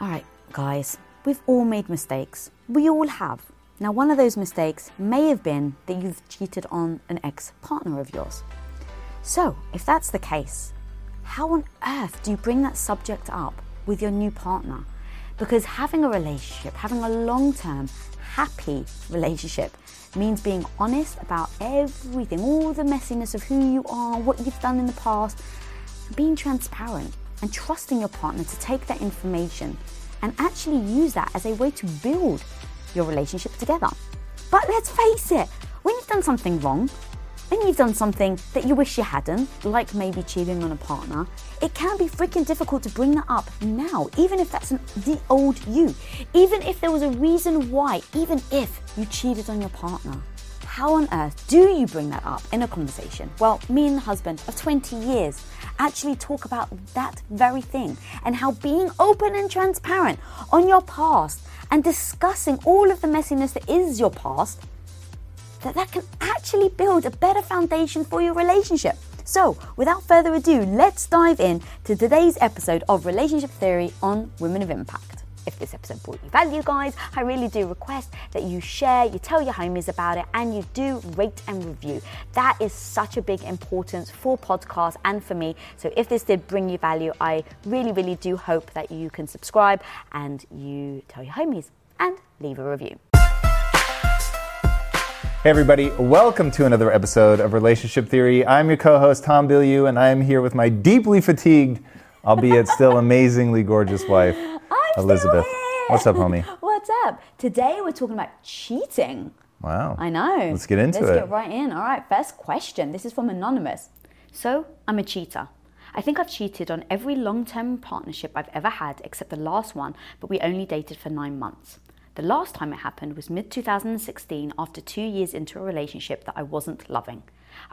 All right, guys, we've all made mistakes. We all have. Now, one of those mistakes may have been that you've cheated on an ex partner of yours. So, if that's the case, how on earth do you bring that subject up with your new partner? Because having a relationship, having a long term, happy relationship, means being honest about everything, all the messiness of who you are, what you've done in the past, being transparent and trusting your partner to take that information and actually use that as a way to build your relationship together. But let's face it, when you've done something wrong, and you've done something that you wish you hadn't, like maybe cheating on a partner, it can be freaking difficult to bring that up now, even if that's an, the old you. Even if there was a reason why, even if you cheated on your partner. How on earth do you bring that up in a conversation? Well, me and the husband of 20 years actually talk about that very thing and how being open and transparent on your past and discussing all of the messiness that is your past that that can actually build a better foundation for your relationship. So, without further ado, let's dive in to today's episode of Relationship Theory on Women of Impact. If this episode brought you value, guys, I really do request that you share, you tell your homies about it, and you do rate and review. That is such a big importance for podcasts and for me. So if this did bring you value, I really, really do hope that you can subscribe and you tell your homies and leave a review. Hey, everybody, welcome to another episode of Relationship Theory. I'm your co host, Tom Bilyeu, and I am here with my deeply fatigued, albeit still amazingly gorgeous wife, Elizabeth. What's up, homie? What's up? Today we're talking about cheating. Wow. I know. Let's get into it. Let's get right in. All right, first question. This is from Anonymous. So, I'm a cheater. I think I've cheated on every long term partnership I've ever had except the last one, but we only dated for nine months. The last time it happened was mid 2016 after two years into a relationship that I wasn't loving.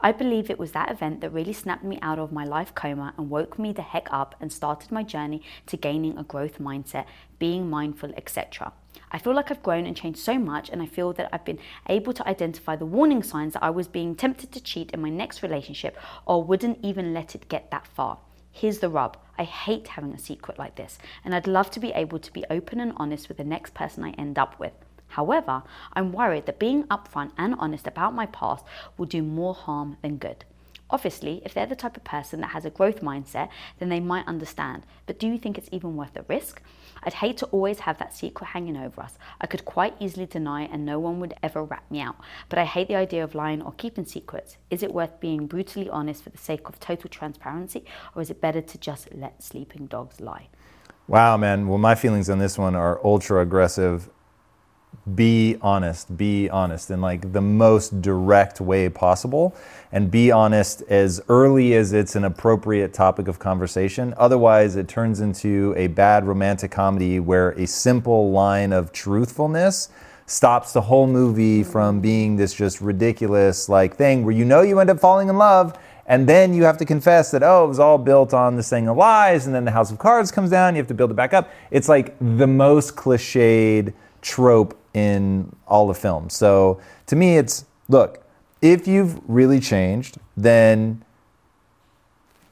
I believe it was that event that really snapped me out of my life coma and woke me the heck up and started my journey to gaining a growth mindset, being mindful, etc. I feel like I've grown and changed so much, and I feel that I've been able to identify the warning signs that I was being tempted to cheat in my next relationship or wouldn't even let it get that far. Here's the rub I hate having a secret like this, and I'd love to be able to be open and honest with the next person I end up with. However, I'm worried that being upfront and honest about my past will do more harm than good. Obviously, if they're the type of person that has a growth mindset, then they might understand. But do you think it's even worth the risk? I'd hate to always have that secret hanging over us. I could quite easily deny and no one would ever rat me out. But I hate the idea of lying or keeping secrets. Is it worth being brutally honest for the sake of total transparency, or is it better to just let sleeping dogs lie? Wow, man. Well, my feelings on this one are ultra aggressive. Be honest, be honest in like the most direct way possible, and be honest as early as it's an appropriate topic of conversation. Otherwise, it turns into a bad romantic comedy where a simple line of truthfulness stops the whole movie from being this just ridiculous like thing where you know you end up falling in love and then you have to confess that, oh, it was all built on this thing of lies, and then the house of cards comes down, you have to build it back up. It's like the most cliched trope in all the films. So to me, it's look, if you've really changed, then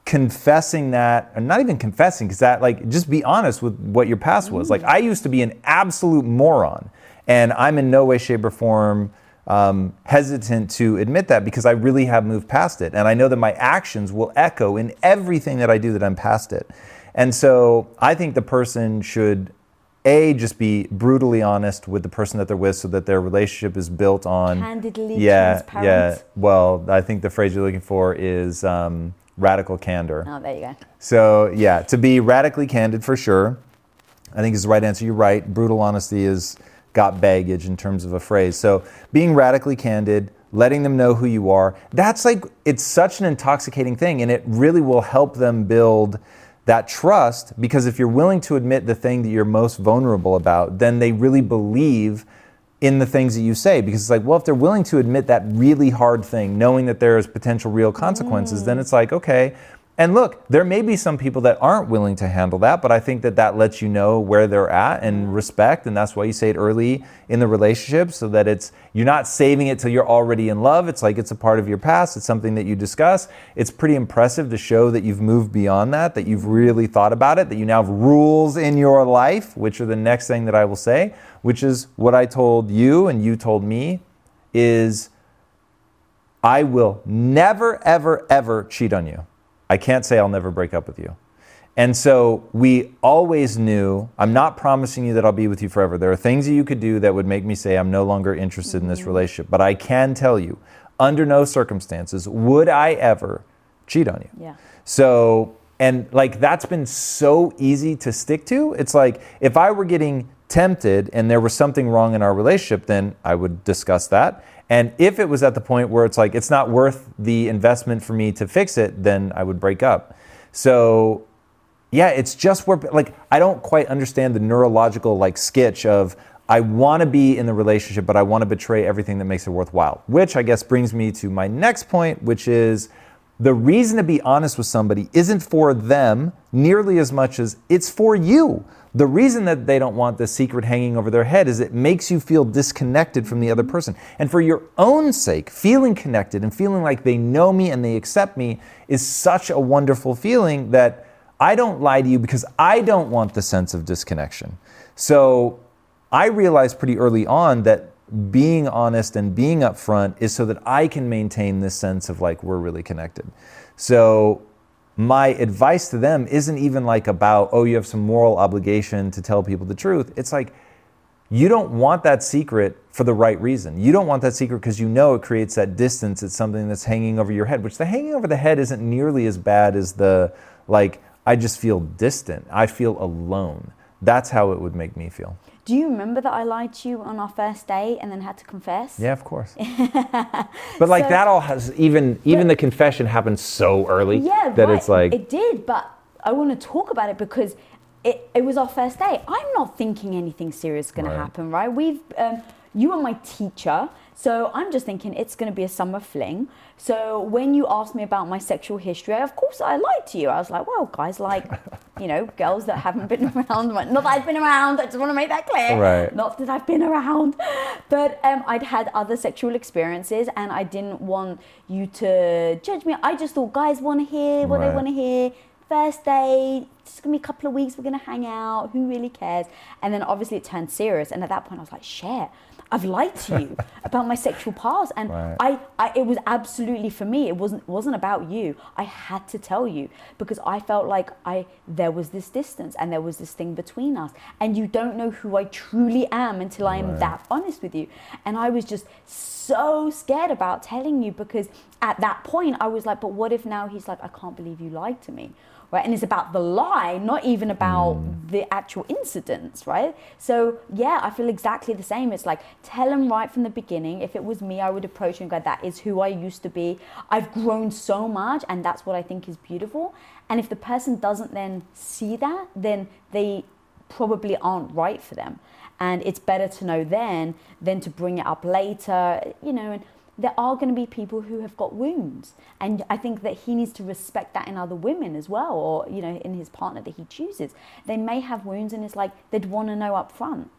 confessing that, or not even confessing, because that, like, just be honest with what your past was. Like, I used to be an absolute moron, and I'm in no way, shape, or form um, hesitant to admit that because I really have moved past it. And I know that my actions will echo in everything that I do that I'm past it. And so I think the person should, A, just be brutally honest with the person that they're with so that their relationship is built on. Candidly yeah, transparent. Yeah. Well, I think the phrase you're looking for is um, radical candor. Oh, there you go. So, yeah, to be radically candid for sure, I think is the right answer. You're right. Brutal honesty is got baggage in terms of a phrase. So, being radically candid, letting them know who you are, that's like, it's such an intoxicating thing, and it really will help them build that trust because if you're willing to admit the thing that you're most vulnerable about, then they really believe in the things that you say. Because it's like, well, if they're willing to admit that really hard thing, knowing that there's potential real consequences, then mm. it's like, okay, And look, there may be some people that aren't willing to handle that, but I think that that lets you know where they're at and mm-hmm. respect, and that's why you say it early in the relationship, so that it's you're not saving it till you're already in love. It's like it's a part of your past. It's something that you discuss. It's pretty impressive to show that you've moved beyond that, that you've really thought about it, that you now have rules in your life, which are the next thing that I will say, which is what I told you and you told me, is I will never, ever, ever cheat on you. I can't say I'll never break up with you. And so we always knew I'm not promising you that I'll be with you forever. There are things that you could do that would make me say I'm no longer interested in this Mm-hmm. relationship. But I can tell you, under no circumstances would I ever cheat on you. Yeah. So, and like that's been so easy to stick to. It's like if I were getting tempted and there was something wrong in our relationship, then I would discuss that. And if it was at the point where it's like it's not worth the investment for me to fix it, then I would break up. So, yeah, it's just where like I don't quite understand the neurological like sketch of I want to be in the relationship, but I want to betray everything that makes it worthwhile. Which I guess brings me to my next point, which is the reason to be honest with somebody isn't for them nearly as much as it's for you. The reason that they don't want the secret hanging over their head is it makes you feel disconnected from the other person. And for your own sake, feeling connected and feeling like they know me and they accept me is such a wonderful feeling that I don't lie to you because I don't want the sense of disconnection. So I realized pretty early on that being honest and being upfront is so that I can maintain this sense of like we're really connected. So my advice to them isn't even like about, oh, you have some moral obligation to tell people the truth. It's like, you don't want that secret for the right reason. You don't want that secret because you know it creates that distance. It's something that's hanging over your head, which the hanging over the head isn't nearly as bad as the, like, I just feel distant. I feel alone. That's how it would make me feel. Do you remember that I lied to you on our first date and then had to confess? Yeah, of course. But like So- that all has even even the confession happened so early Yeah, that right. it's like it did, but I want to talk about it because it, it was our first date. I'm not thinking anything serious is going Right. to happen, right? We've um, you are my teacher, so I'm just thinking it's going to be a summer fling. So when you asked me about my sexual history, of course I lied to you. I was like, well, guys like, you know, girls that haven't been around. Not that I've been around. I just want to make that clear. Right. Not that I've been around, but um, I'd had other sexual experiences, and I didn't want you to judge me. I just thought guys want to hear what they want to hear. First date, it's gonna be a couple of weeks. We're gonna hang out. Who really cares? And then obviously it turned serious. And at that point, I was like, shit. I've lied to you about my sexual past, and Right. I, I, it was absolutely for me. It wasn't wasn't about you. I had to tell you because I felt like I there was this distance and there was this thing between us, and you don't know who I truly am until I am Right. that honest with you. And I was just so scared about telling you because at that point I was like, but what if now he's like, I can't believe you lied to me. Right, and it's about the lie, not even about hmm. the actual incidents, right? So yeah, I feel exactly the same. It's like tell him right from the beginning. If it was me, I would approach and go, "That is who I used to be. I've grown so much, and that's what I think is beautiful." And if the person doesn't then see that, then they probably aren't right for them. And it's better to know then than to bring it up later, you know. And there are going to be people who have got wounds. And I think that he needs to respect that in other women as well, or, you know, in his partner that he chooses. They may have wounds, and it's like they'd want to know up front.